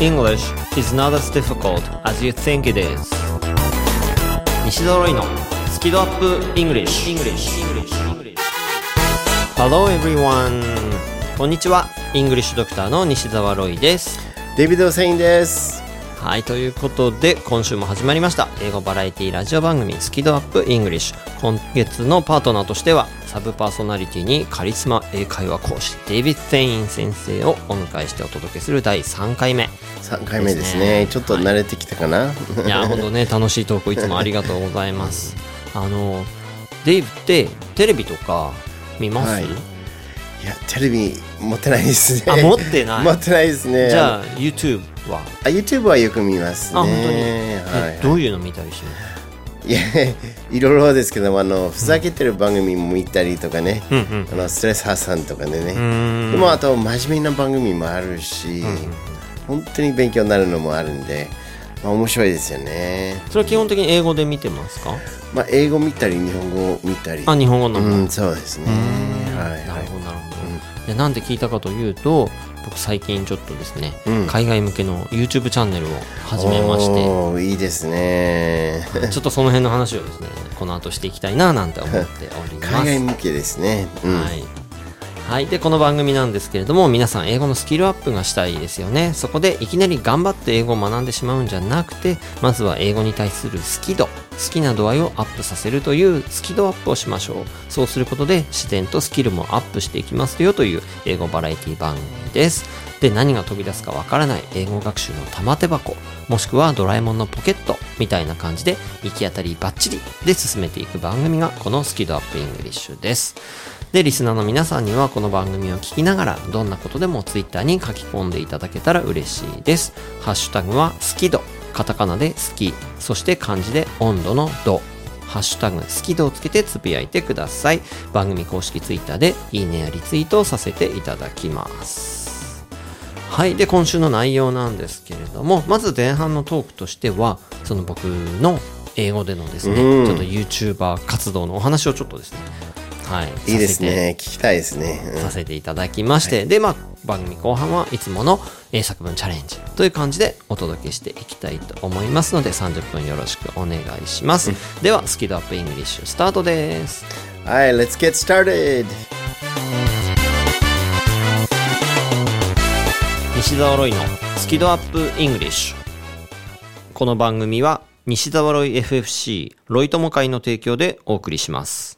English is not as difficult as you think it is 西澤ロイのスキ度アップ English, English. Hello everyone こんにちは English ドクターの西澤ロイですデビッド・セインです。はい、ということで、今週も始まりました。英語バラエティラジオ番組、スキ度アップ English。今月のパートナーとしては、サブパーソナリティにカリスマ英会話講師、デイビッド・セイン先生をお迎えしてお届けする第3回目。3回目ですね。ねちょっと慣れてきたかな。いや、ほんとね、楽しいトークいつもありがとうございます。あの、デイブってテレビとか見ます、はいいや、テレビ持ってないですね。あ、持ってない。持ってないですね。じゃあ、YouTube はあ、YouTube はよく見ますね。あ、本当に、はいえどういうの見たりしますいや、いろいろですけども、あの、ふざけてる番組も見たりとかね。うんうん。あのストレス発散とかでね。でも、あと、真面目な番組もあるし、本当に勉強になるのもあるんで、まあ、面白いですよね。それは基本的に英語で見てますか？まあ、英語見たり、日本語見たり。あ、日本語の方うん、そうですね。はい、はい。なるほどなるほど、でなんで聞いたかというと僕最近ちょっとですね、うん海外向けの YouTube チャンネルを始めましていいですね。ちょっとその辺の話をですねこの後していきたいななんて思っております 海外向けですね。うん。はいはい、でこの番組なんですけれども皆さん英語のスキルアップがしたいですよねそこでいきなり頑張って英語を学んでしまうんじゃなくてまずは英語に対する好き度好きな度合いをアップさせるというスキドアップをしましょう。そうすることで自然とスキルもアップしていきますよという英語バラエティ番組です。で何が飛び出すかわからない英語学習の玉手箱もしくはドラえもんのポケットみたいな感じで行き当たりバッチリで進めていく番組がこのスキドアップイングリッシュです。で、リスナーの皆さんにはこの番組を聞きながら、どんなことでもツイッターに書き込んでいただけたら嬉しいです。ハッシュタグは好き度、カタカナで好き、そして漢字で温度の度。ハッシュタグ好き度をつけてつぶやいてください。番組公式ツイッターでいいねやリツイートをさせていただきます。はい。で、今週の内容なんですけれども、まず前半のトークとしては、その僕の英語でのですね、うんちょっと YouTuber 活動のお話をちょっとですね、はい。いいですね。聞きたいですね。うんさせていただきまして、で、まあ、番組後半はいつもの英作文チャレンジという感じでお届けしていきたいと思いますので、30分よろしくお願いします。では、スキドアップイングリッシュスタートです。はい、let's get started! 西澤ロイのスキドアップイングリッシュ。この番組は西澤ロイ FFC ロイ友会の提供でお送りします。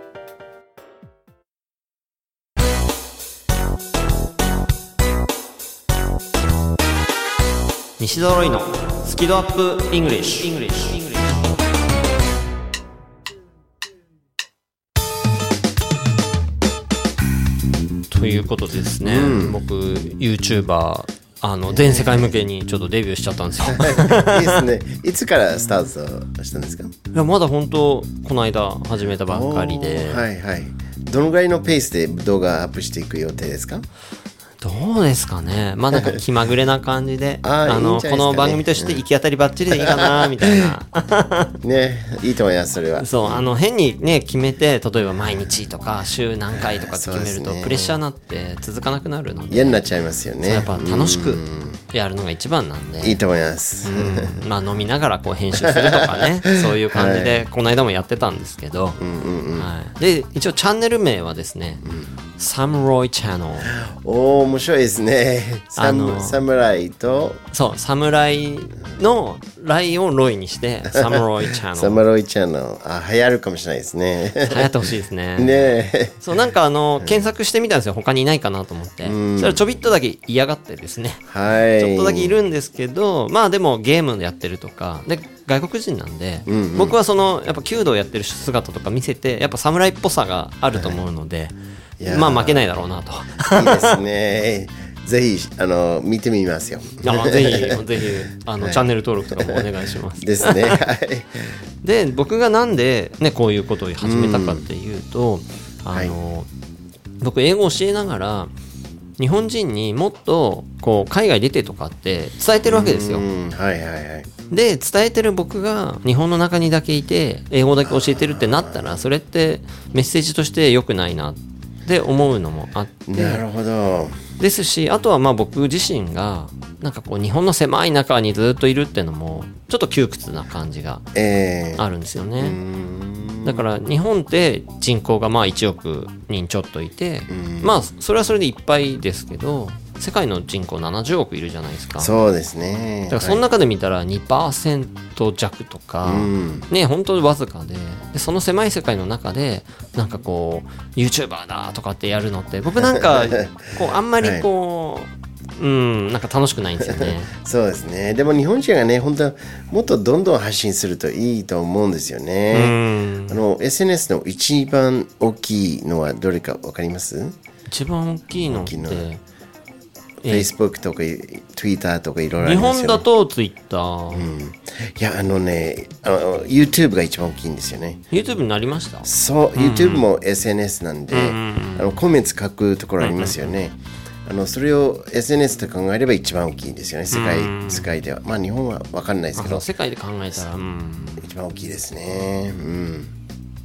西澤ロイのスキドアップイングリッシュ。ということでですね、僕 YouTuber あの全世界向けにちょっとデビューしちゃったんですよ。いいですね。いつからスタートしたんですか？いやまだ本当この間始めたばっかりで、はいはい。どのぐらいのペースで動画アップしていく予定ですか？どうですかね。まあなんか気まぐれな感じで あのこの番組として行き当たりばっちりでいいかなみたいな。ね、いいと思います、それは。そうあの変にね決めて例えば毎日とか週何回とかって決めるとプレッシャーになって続かなくなるので嫌になっちゃいますよね。やっぱ楽しくうん。やるのが一番なんで。いいと思います。うん。まあ飲みながらこう編集するとかね そういう感じでこの間もやってたんですけど、はい、で一応チャンネル名はですね、サムロイチャンネルおお面白いですね。サあのムサムライとそう侍のライをロイにしてサムロイチャンネル サムライチャンネル。あ、流行るかもしれないですね。流行ってほしいですね ねえ。そうなんかあの検索してみたんですよ他にいないかなと思って、そしたらちょびっとだけ嫌がってですねはい。ちょっとだけいるんですけど、まあでもゲームやってるとか、で、外国人なんで、僕はその、やっぱ弓道やってる姿とか見せて、やっぱ侍っぽさがあると思うので、いやーまあ負けないだろうなと。いいですね。ぜひあの見てみますよ。あぜひぜひあの、はいチャンネル登録とかもお願いします。ですね。はい。で僕がなんで、ね、こういうことを始めたかっていうと、あの僕英語を教えながら日本人にもっとこう海外出てとかって伝えてるわけですよ。うんはいはいはい。で伝えてる僕が日本の中にだけいて英語だけ教えてるってなったらそれってメッセージとして良くないなって思うのもあってなるほど。ですしあとはまあ僕自身がなんかこう日本の狭い中にずっといるっていうのもちょっと窮屈な感じがえー、あるんですようね。んだから日本って人口がまあ1億人ちょっといてまあそれはそれでいっぱいですけど世界の人口70億いるじゃないですか。そうですね。だからその中で見たら2%弱とか、うんね本当にわずかででその狭い世界の中でなんかこう YouTuber だとかってやるのって僕なんか こうあんまりこう、うんなんか楽しくないんですよね。そうですね。でも日本人がね、本当はもっとどんどん発信するといいと思うんですようね。んあの SNS の一番大きいのはどれかわかります？一番大きいのって ?Facebook とか Twitter とかいろいろあ日りますよね。本だと Twitter、いや、あのねあの、YouTube が一番大きいんですよね。YouTube になりました？そう、YouTube も SNS なんで、あのコメント書くところありますよね。あのそれを SNS と考えれば一番大きいんですよね、世界,、世界では。まあ日本は分かんないですけど世界で考えたらうん一番大きいですね。うん。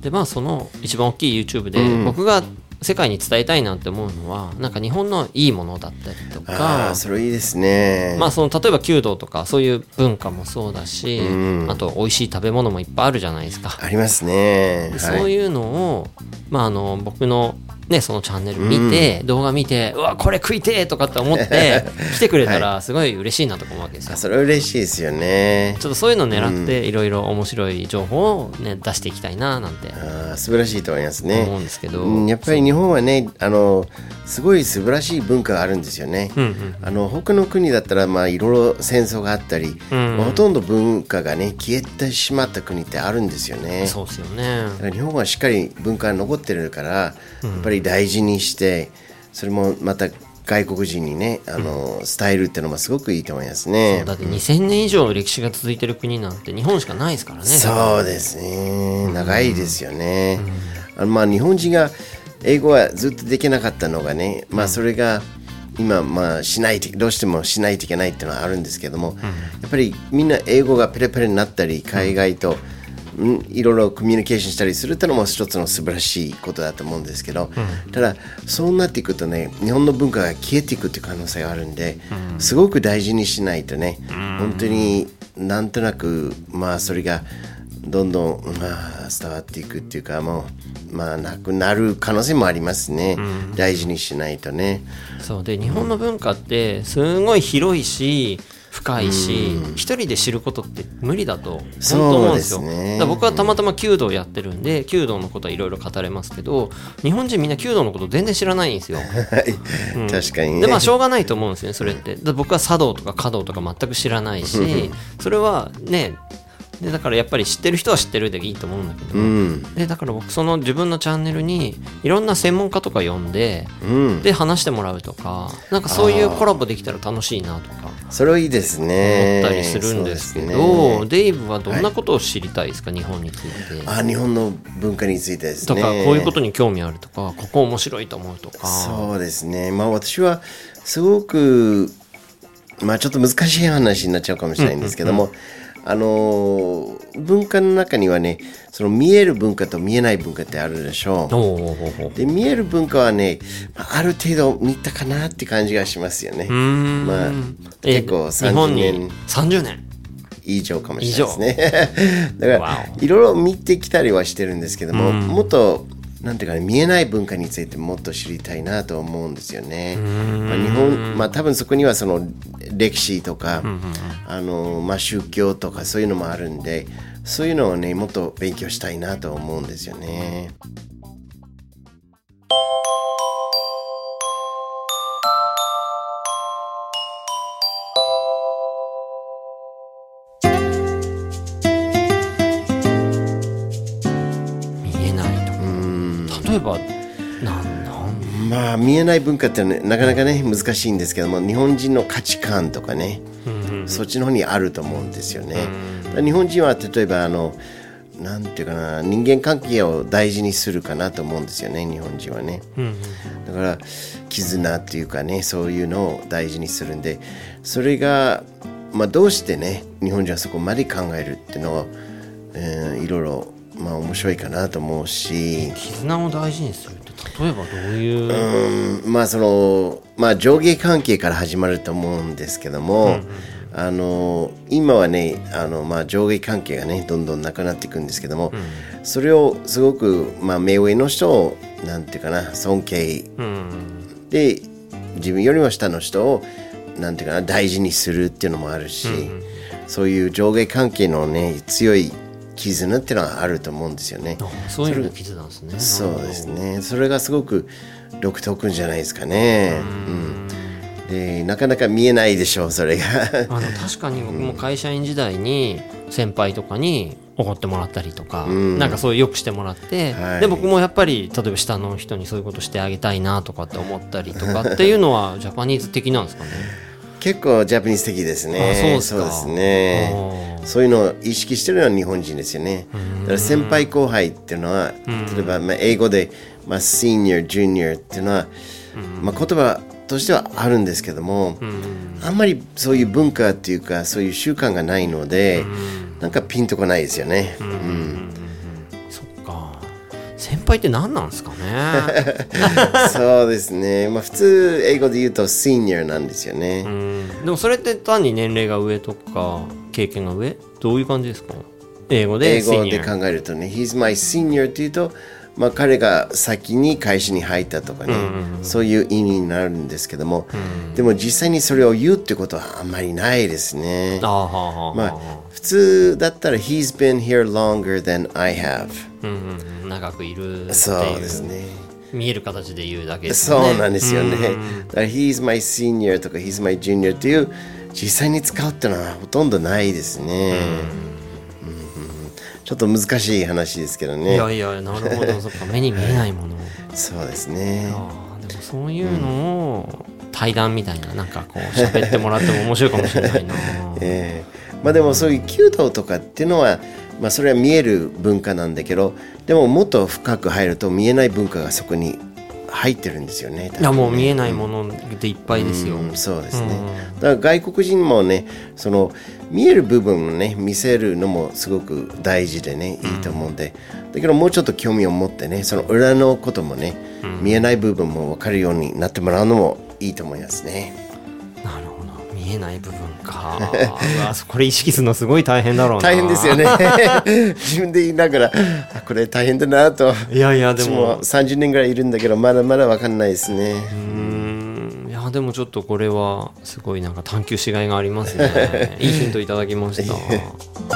でまあその一番大きい YouTube で僕が世界に伝えたいなって思うのはなんか日本のいいものだったりとあかあ、それいいですね。まあその例えば弓道とかそういう文化もそうだし、あと美味しい食べ物もいっぱいあるじゃないですか、ありますね。そういうのを、まあ、あの僕のねそのチャンネル見て、動画見てうわこれ食いてえとかって思って 来てくれたらすごい嬉しいなと思うわけですよ、あそれは嬉しいですよね。ちょっとそういうのを狙っていろいろ面白い情報を、ね、出していきたいななんて。あー素晴らしいと思いますね。思うんですけど、うんやっぱり日本はねあのすごい素晴らしい文化があるんですよね。あの他の国だったらまあいろいろ戦争があったり、まあほとんど文化がね消えてしまった国ってあるんですよね。そうですよね。日本はしっかり文化が残ってるから、やっぱり大事にしてそれもまた外国人にねあの、伝えるっていうのもすごくいいと思いますね。だって2000年以上歴史が続いてる国なんて日本しかないですからね。そうですね。長いですよね、あのまあ日本人が英語はずっとできなかったのがね、まあそれが今まあしないとどうしてもしないといけないっていうのはあるんですけども、やっぱりみんな英語がペラペラになったり海外と、うんいろいろコミュニケーションしたりするっていうのも一つの素晴らしいことだと思うんですけど、ただそうなっていくとね日本の文化が消えていくっていう可能性があるんで、すごく大事にしないとね、本当になんとなくまあそれがどんどん、まあ、伝わっていくっていうかもう、まあ、なくなる可能性もありますね、大事にしないとね。そう。で日本の文化ってすごい広いし深いし一人で知ることって無理だと本当思うんですよ。ですね僕はたまたま弓道やってるんで弓道のことはいろいろ語れますけど日本人みんな弓道のこと全然知らないんですよ。はい、確かにね。でまあしょうがないと思うんですよねそれって。だ僕は茶道とか華道とか全く知らないしそれはねでだからやっぱり知ってる人は知ってるでいいと思うんだけど、うん。でだから僕その自分のチャンネルにいろんな専門家とか呼んで、うん。で話してもらうとかなんかそういうコラボできたら楽しいなとかそれはいいですね。思ったりするんですけど、ね。デイブはどんなことを知りたいですか、日本について。あ日本の文化についてですね。とかこういうことに興味あるとかここ面白いと思うとか。そうですね。まあ私はすごくまあちょっと難しい話になっちゃうかもしれないんですけども、あの文化の中にはねその見える文化と見えない文化ってあるでしょう。で見える文化はねまあある程度見たかなって感じがしますよね。まあえ結構日本30に年30年。以上かもしれないですね。だからわいろいろ見てきたりはしてるんですけども、もっとなんていうかね見えない文化についてもっと知りたいなと思うんですよね。まあ、日本まあ多分そこにはその歴史とか、あのまあ宗教とかそういうのもあるんでそういうのをねもっと勉強したいなと思うんですよね。例えばなんなん？まあ見えない文化ってねなかなかね難しいんですけども日本人の価値観とかね、そっちの方にあると思うんですよね。日本人は例えばあのなんていうかな人間関係を大事にするかなと思うんですよね日本人はね、だから絆っていうかねそういうのを大事にするんでそれが、まあ、どうしてね日本人はそこまで考えるっていうのは、えー、いろいろまあ面白いかなと思うし。絆を大事にするって例えばどういう？うんまあそのまあ上下関係から始まると思うんですけども、うんあの今はねあの、まあ、上下関係がねどんどんなくなっていくんですけども、うん、それをすごく、まあ、目上の人をなんていうかな尊敬、うん、で自分よりも下の人をなんていうかな大事にするっていうのもあるし、うん、そういう上下関係のね強い絆っていうのはあると思うんですよね。そういう絆なんですね。そうですね。それがすごく独特じゃないですかね。うん。でなかなか見えないでしょうそれが。あの確かに僕も会社員時代に先輩とかに怒ってもらったりとか、うん、なんかそういうよくしてもらって、はい、で僕もやっぱり例えば下の人にそういうことしてあげたいなとかって思ったりとかっていうのは ジャパニーズ的なんですかね。結構ジャパニーズ的ですね。そうですねそういうのを意識してるのは日本人ですよね。だから先輩後輩っていうのは例えばまあ英語で、まあ、シニアジュニアっていうのは、まあ、言葉としてはあるんですけども、あんまりそういう文化っていうかそういう習慣がないので、なんかピンとこないですよね。うん。そっか。先輩って何なんですかね？そうですね、まあ、普通英語で言うとシニアなんですよね、でもそれって単に年齢が上とか経験が上？どういう感じですか？英語で英語で考えるとね「He's my senior」っていうとまあ、彼が先に会社に入ったとかね、そういう意味になるんですけども、うん、でも実際にそれを言うってことはあんまりないですね。まあ、普通だったら「He's been here longer than I have、うんうん」長くいるそうですね。見える形で言うだけですね。そうなんですよね。うん、だから「He's my senior」とか「He's my junior」っていう実際に使うっていうのはほとんどないですね。うん。ちょっと難しい話ですけどね。いやいやなるほど。そっか目に見えないもの。そうですね。でもそういうのを対談みたいななんかこう喋ってもらっても面白いかもしれないな、えー、まあでもそういう弓道とかっていうのはまあそれは見える文化なんだけどでももっと深く入ると見えない文化がそこに入ってるんですよね。いやもう見えないものでいっぱいですよ。うん、そうですね。だから外国人もね、その見える部分をね見せるのもすごく大事でねいいと思うんで、だけどもうちょっと興味を持ってね、その裏のこともね、見えない部分も分かるようになってもらうのもいいと思いますね。見えない部分か。これ意識するのすごい大変だろう大変ですよね。自分で言いながらこれ大変だなと。いやいやでも。30年ぐらいいるんだけどまだまだ分かんないですね。うん。いやでもちょっとこれはすごいなんか探求しがいがありますね。いいヒントいただきました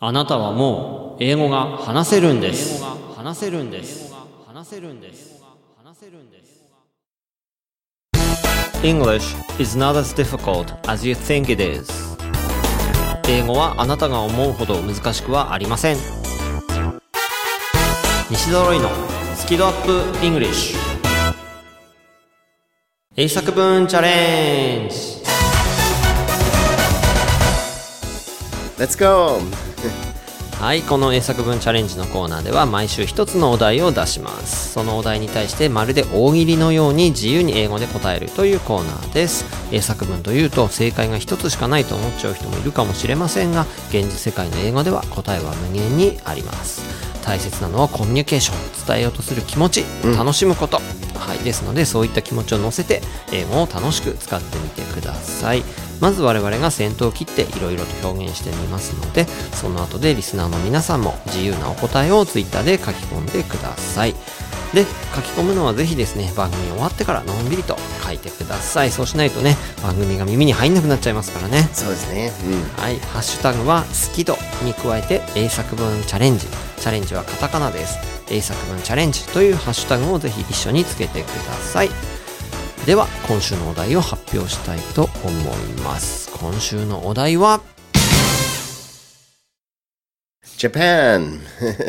あなたはもう英語が話せるんです。話せるんです。話せるんです。話せるんです。English is not as difficult as you think it is. 英語はあなたが思うほど難しくはありません。西揃いのスキドアップ English 英作文チャレンジ Let's go! はいこの英作文チャレンジのコーナーでは毎週一つのお題を出します。そのお題に対してまるで大喜利のように自由に英語で答えるというコーナーです。英作文というと正解が一つしかないと思っちゃう人もいるかもしれませんが現実世界の英語では答えは無限にあります。大切なのはコミュニケーション伝えようとする気持ち、楽しむこと、はいですのでそういった気持ちを乗せて英語を楽しく使ってみてくださいまず我々が先頭を切っていろいろと表現してみますのでその後でリスナーの皆さんも自由なお答えを Twitter で書き込んでくださいで書き込むのはぜひですね番組終わってからのんびりと書いてくださいそうしないとね番組が耳に入んなくなっちゃいますからねそうですね。はい、ハッシュタグは好き度に加えて英作文チャレンジ。チャレンジはカタカナです。英作文チャレンジというハッシュタグをぜひ一緒につけてください。では、今週のお題を発表したいと思います。今週のお題は、Japan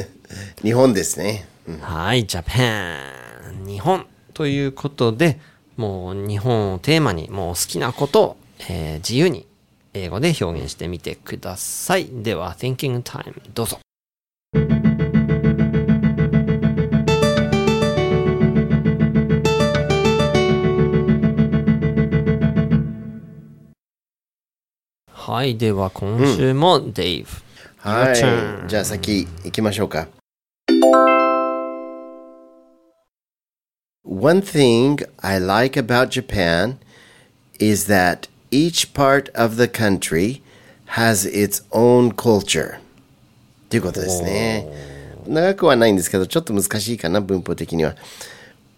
日本ですね。うんはい、ジャパン、日本ということで、もう日本をテーマに、もう好きなことを、えー自由に英語で表現してみてください。では、Thinking Time どうぞ。はい、では今週もデイブ。はい。じゃあ先行きましょうか。One thing I like about Japan is that each part of the country has its own culture. ということですね。長くはないんですけど、ちょっと難しいかな、文法的には。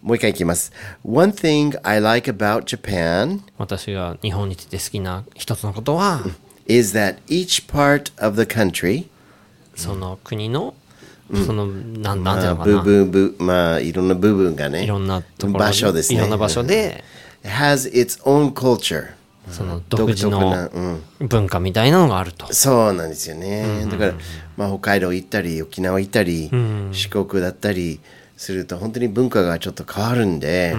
もう一回いきます。One thing I like about Japan 私が日本について好きな一つのことは、is that each part of the country その国の、その、なん、なんていうのか部な。分部まあいろんな部分がねいろんなところ場所ですね。いろんな場所で、has its own culture その独自の文化みたいなのがあると。そうなんですよね、だから、まあ、北海道行ったり沖縄行ったり、四国だったりすると本当に文化がちょっと変わるんで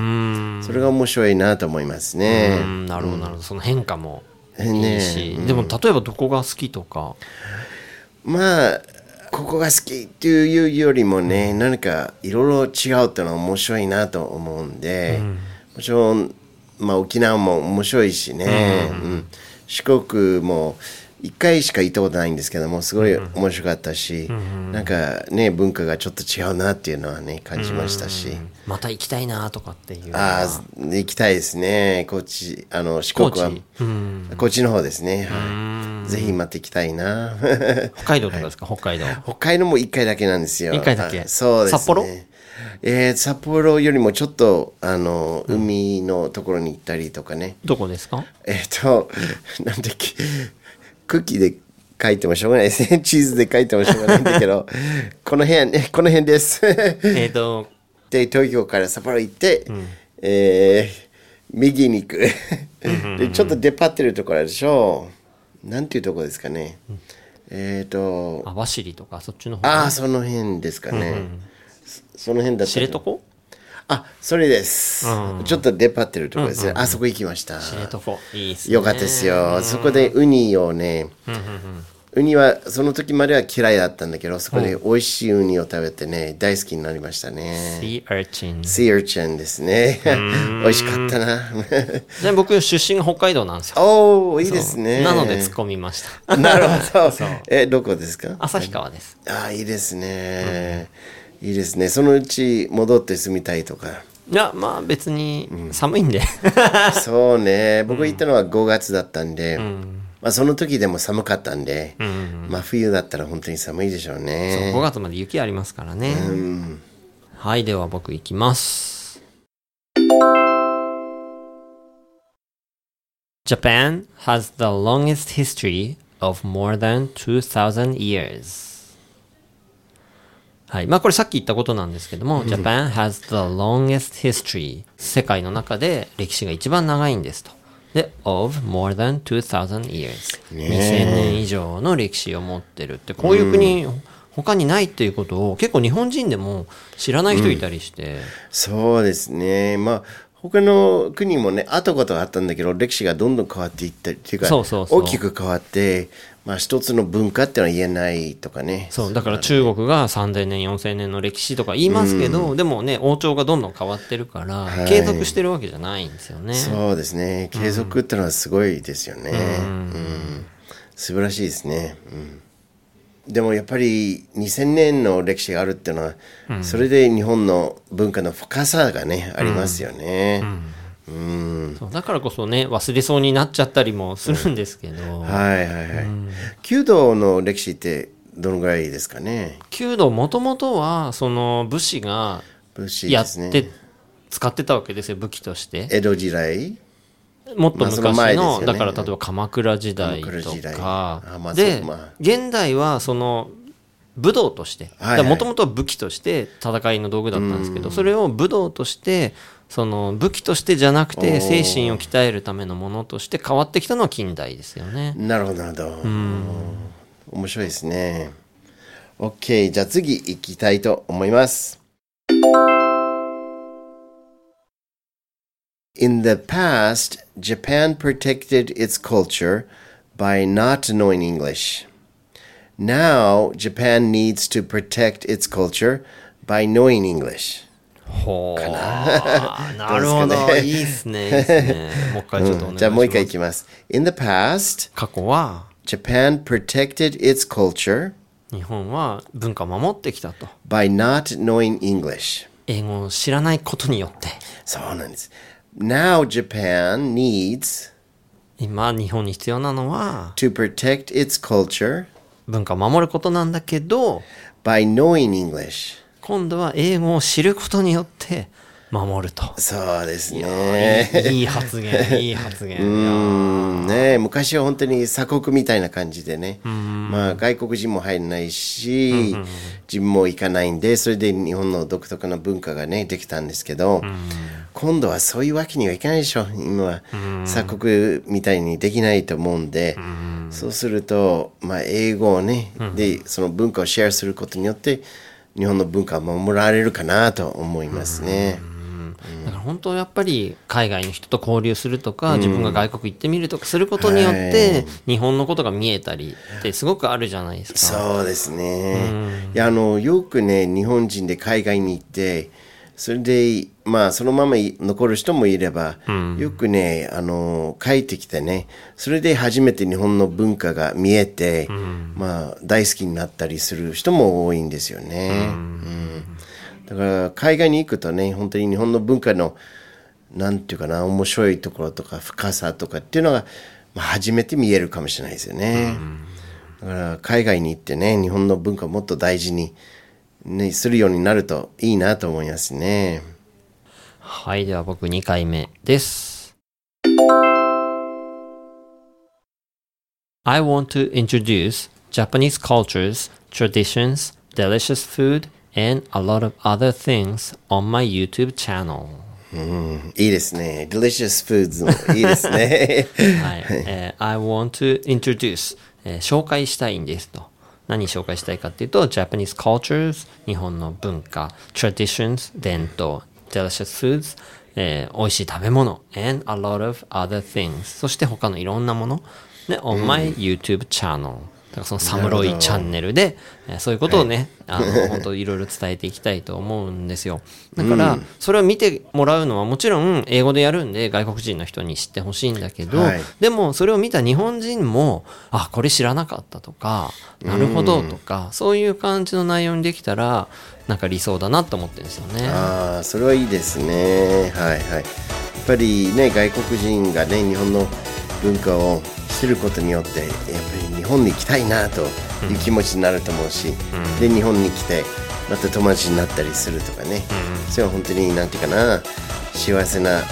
それが面白いなと思いますね、うん、なるほど、なるほど。その変化もいね。いし。でも、例えばどこが好きとか、まあここが好きっていうよりもね何かいろいろ違うっていうのは面白いなと思うんで、もちろん、まあ、沖縄も面白いしね、うん。四国も一回しか行ったことないんですけどもすごい面白かったし、なんかね文化がちょっと違うなっていうのはね感じましたし、また行きたいなとかっていうのあは。あ行きたいですね。こっちあの四国は。こっちの方ですね、はい、ぜひまた行きたいな。北海道とかですか、北海道。北海道も1回だけなんですよ。一回だけ。あそうです、ね。札幌？えー札幌よりもちょっと、あの、海のところに行ったりとかね。どこですか？えっ、と、なんだっけ、クッキーで書いてもしょうがないですね。チーズで書いてもしょうがないんだけど、この辺、ね、この辺です。えっと、で、東京から札幌行って、えー右に行く。で、ちょっと出っ張ってるところでしょう。なんていうところですかね。えっ、と、網走とか、そっちの方。ああ、その辺ですかね。そその辺だったら知床？あ、それです。ちょっと出っ張ってるところですね。あそこ行きました。知床。いいっすね。よかったですよ。そこでウニをね、ウニはその時までは嫌いだったんだけど、そこで美味しいウニを食べてね、大好きになりましたね。Sea urchin。Sea urchin ですね。美味しかったな。で 僕、出身が北海道なんですよ。おー、いいですね。なので突っ込みました。なるほど。え、どこですか？旭川です。ああ、いいですね。いいですね。そのうち戻って住みたいとか。いや、まあ別に寒いんで。そうね。僕行ったのは5月だったんで、まあその時でも寒かったんで、まあ冬だったら本当に寒いでしょうね。5月まで雪ありますからね。はい、では僕行きます。Japan has the longest history of more than 2000 years. はい。まあこれさっき言ったことなんですけども、Japan has the longest history. 世界の中で歴史が一番長いんですと。で、of more than 2000 years。2000年以上の歴史を持ってるって、こういう国、他にないっていうことを結構日本人でも知らない人いたりして、そうですね。まあ他の国もね、あったことがあったんだけど、歴史がどんどん変わっていったっていうか、そうそうそう大きく変わって、まあ一つの文化ってのは言えないとかね。そう、だから中国が3000年、4000年の歴史とか言いますけど、でもね、王朝がどんどん変わってるから、はい継続してるわけじゃないんですよね。そうですね。継続ってのはすごいですよね。うん素晴らしいですね。うんでもやっぱり2000年の歴史があるっていうのは、それで日本の文化の深さがね、ありますよね。うん。そうだからこそね忘れそうになっちゃったりもするんですけど、はいはいはい。弓道の歴史ってどのぐらいですかね？弓道もともとはその武士が武士やっですね。て使ってたわけですよ武器として。江戸時代？もっと昔まあそのねだから例えば鎌倉時代とかあまあで、まあ現代はその武道としてはいはいもともとは武器として戦いの道具だったんですけどそれを武道としてその武器としてじゃなくおてー精神を鍛えるためのものとして変わってきたのは近代ですよね。なるほどなるほど。面白いですね。OK。じゃあ次行きたいと思います。In the past, Japan protected its culture by not knowing English. Now, Japan needs to protect its culture by knowing English. ほうなるほどどうですかねいいですねいいですねもう一回ちょっとお願いします。じゃあもう一回いきます。In the past, 過去は Japan protected its culture 日本は文化を守ってきたと by not knowing English. 英語を知らないことによってそうなんです。 Now Japan needs 今日本に必要なのは to protect its culture 文化を守ることなんだけど by knowing English. 今度は英語を知ることによって守ると。そうですね。いい発言、いい発言。うんね昔は本当に鎖国みたいな感じでね、まあ外国人も入らないし、自分も行かないんで、それで日本の独特な文化がね、できたんですけど、今度はそういうわけにはいかないでしょ。今は鎖国みたいにできないと思うんで、そうすると、まあ英語をね、で、その文化をシェアすることによって、日本の文化を守られるかなと思いますね。だから本当やっぱり海外の人と交流するとか、自分が外国行ってみるとかすることによって、日本のことが見えたりってすごくあるじゃないですか。そうですね。いや、あの、よくね、日本人で海外に行って、それで、まあ、そのままい残る人もいれば、よくね、あの、帰ってきてね、それで初めて日本の文化が見えて、まあ、大好きになったりする人も多いんですよね。うんだから、海外に行くとね、本当に日本の文化の、なんていうかな、面白いところとか深さとかっていうのが、まあ、初めて見えるかもしれないですよね。だから海外に行ってね、日本の文化をもっと大事に、ね、するようになるといいなと思いますね。はい、では僕2回目です。I want to introduce Japanese cultures, traditions, delicious food, and a lot of other things on my YouTube channel. うん、いいですね。delicious foods もいいですね。はい、えー I want to introduce、えー紹介したいんですと。何紹介したいかっていうと、Japanese cultures、日本の文化、traditions、伝統、delicious foods、えー美味しい食べ物、and a lot of other things。そして他のいろんなもの、ね、on my YouTube channel。だからそのサムロイチャンネルで、えーそういうことをね、あの、本当いろいろ伝えていきたいと思うんですよ。だから、それを見てもらうのはもちろん英語でやるんで外国人の人に知ってほしいんだけど、はいでもそれを見た日本人も、あ、これ知らなかったとか、なるほどとか、そういう感じの内容にできたら、なんか理想だなと思ってるんですよね。ああ、それはいいですね。はいはい。やっぱりね、外国人がね、日本の文化を知ることによって、やっぱり日本に行きたいなという気持ちになると思うし、で、日本に来て、また友達になったりするとかね、それは本当になんていうかな、幸せな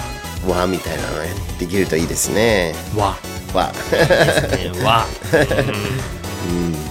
輪みたいなのね、できるといいですね。わ、輪。ですね、わ。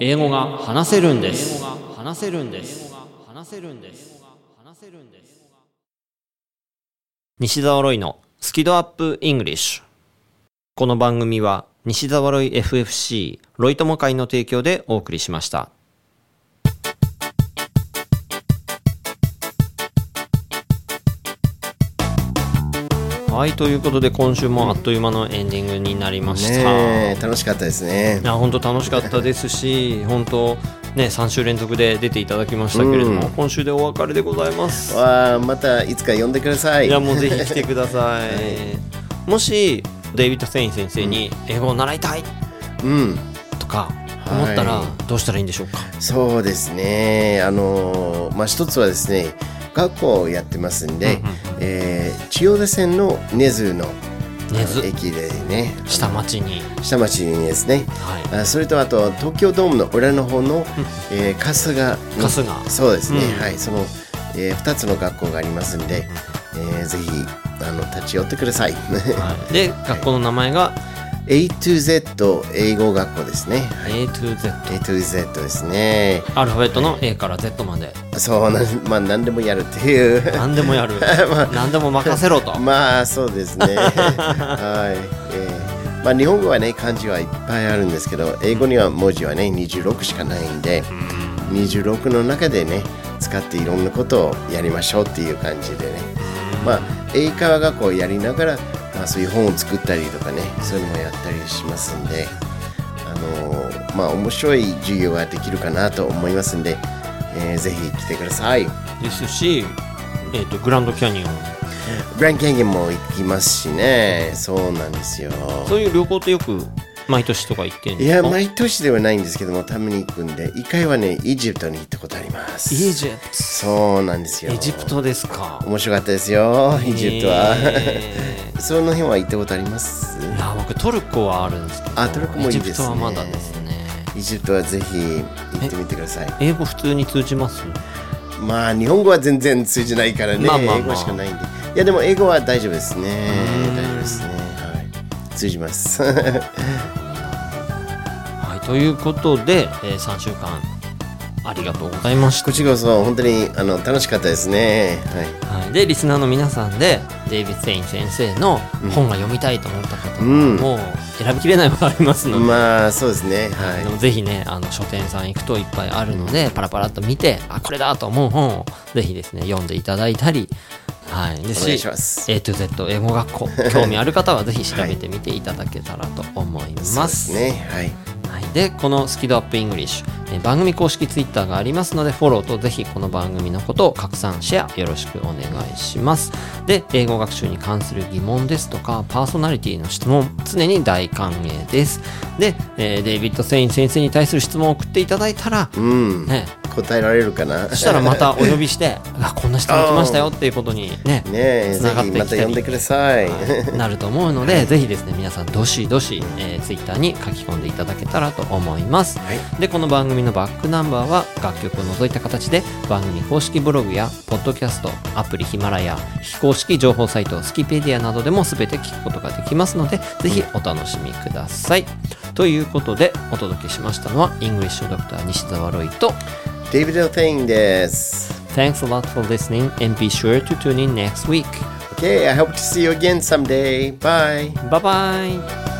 英語が話せるんです。話せるんです。話せるんです。話せるんです。西澤ロイのスキドアップイングリッシュ。この番組は西澤ロイ FFC ロイ友会の提供でお送りしました。はい、ということで今週もあっという間のエンディングになりました。ねえ楽しかったですね。いや本当楽しかったですし、本当ね3週連続で出ていただきましたけれども、今週でお別れでございます。わあまたいつか呼んでください。いやもうぜひ来てください。もしデイビッド・セイン先生に英語を習いたいうん。とか思ったらはどうしたらいいんでしょうか？そうですね。あのまあ一つはですね学校をやってますんで、えー千代田線の根津の駅でね。下町に、下町にですね。はあそれとあと東京ドームの裏の方の、えー春日の春日。そうですね、うん。はい。その、えー、2つの学校がありますんで、えーぜひあの立ち寄ってくださいい、はい、で学校の名前が A to Z 英語学校ですね、はい、A to Z A to Z ですね。アルファベットの A から Z まで。そうなんまあ何でもやるっていう。何でもやる。何でも任せろと。まあそうですね。はい、えーまあ、日本語はね漢字はいっぱいあるんですけど英語には文字はね26しかないんで、26の中でね使っていろんなことをやりましょうっていう感じでね、まあ英会話学校をやりながら、まあ、そういう本を作ったりとかねそういうのもやったりしますんであのーまあ面白い授業ができるかなと思いますんで、えーぜひ来てください。ですし、えー、とグランドキャニオン。グランキャニオンも行きますしね。そうなんですよ。そういう旅行ってよく毎年とか行ってるんいですか？や毎年ではないんですけどもたまに行くんで一回はねエジプトに行ったことあります。エジプそうなんですよ。トエジプトですか？面白かったですよエジプトは、えその辺は行ったことあります？ーいや僕トルコはあるんですけどあトルコもいいですね。エジプトはまだですね。エジプトはぜひ行ってみてください。英語普通に通じます？まあ日本語は全然通じないからね、まあまあまあ。英語しかないんで。いやでも英語は大丈夫ですね。大丈夫ですね。はい。通じます。はいということで、え3週間ありがとうございました。こちらこそ本当にあの楽しかったですね。はい。はい、でリスナーの皆さんでデイビッド・セイン先生の本が読みたいと思った方は、うん。もう選びきれないものがありますので、まあそうですね。はでもぜひねあの書店さん行くといっぱいあるのでパラパラっと見てあこれだと思う本をぜひですね読んでいただいたりはい、ですお願いし A to Z 英語学校興味ある方はぜひ調べてみていただけたらと思いいます。そうですね。はいはい、でこのスキドアップイングリッシュえー番組公式ツイッターがありますのでフォローとぜひこの番組のことを拡散シェアよろしくお願いします。で英語学習に関する疑問ですとかパーソナリティの質問常に大歓迎です。で、えーデイビッド・セイン先生に対する質問を送っていただいたら、うん。ね答えられるかな？そしたらまたお呼びして あこんな質問来ましたよっていうことにねねつながってひまきた呼んでください。なると思うので、ぜひですね皆さんどしどし、えー、ツイッターに書き込んでいただけたらと思います、はい。でこの番組のバックナンバーは楽曲を除いた形で番組公式ブログやポッドキャストアプリヒマラヤ非公式情報サイトスキペディアなどでも全て聞くことができますのでぜひお楽しみください、ということでお届けしましたのはイングリッシュドクター西澤ロイと David O'Thane です。Thanks a lot for listening and be sure to tune in next week. Okay I hope to see you again someday. Bye. Bye bye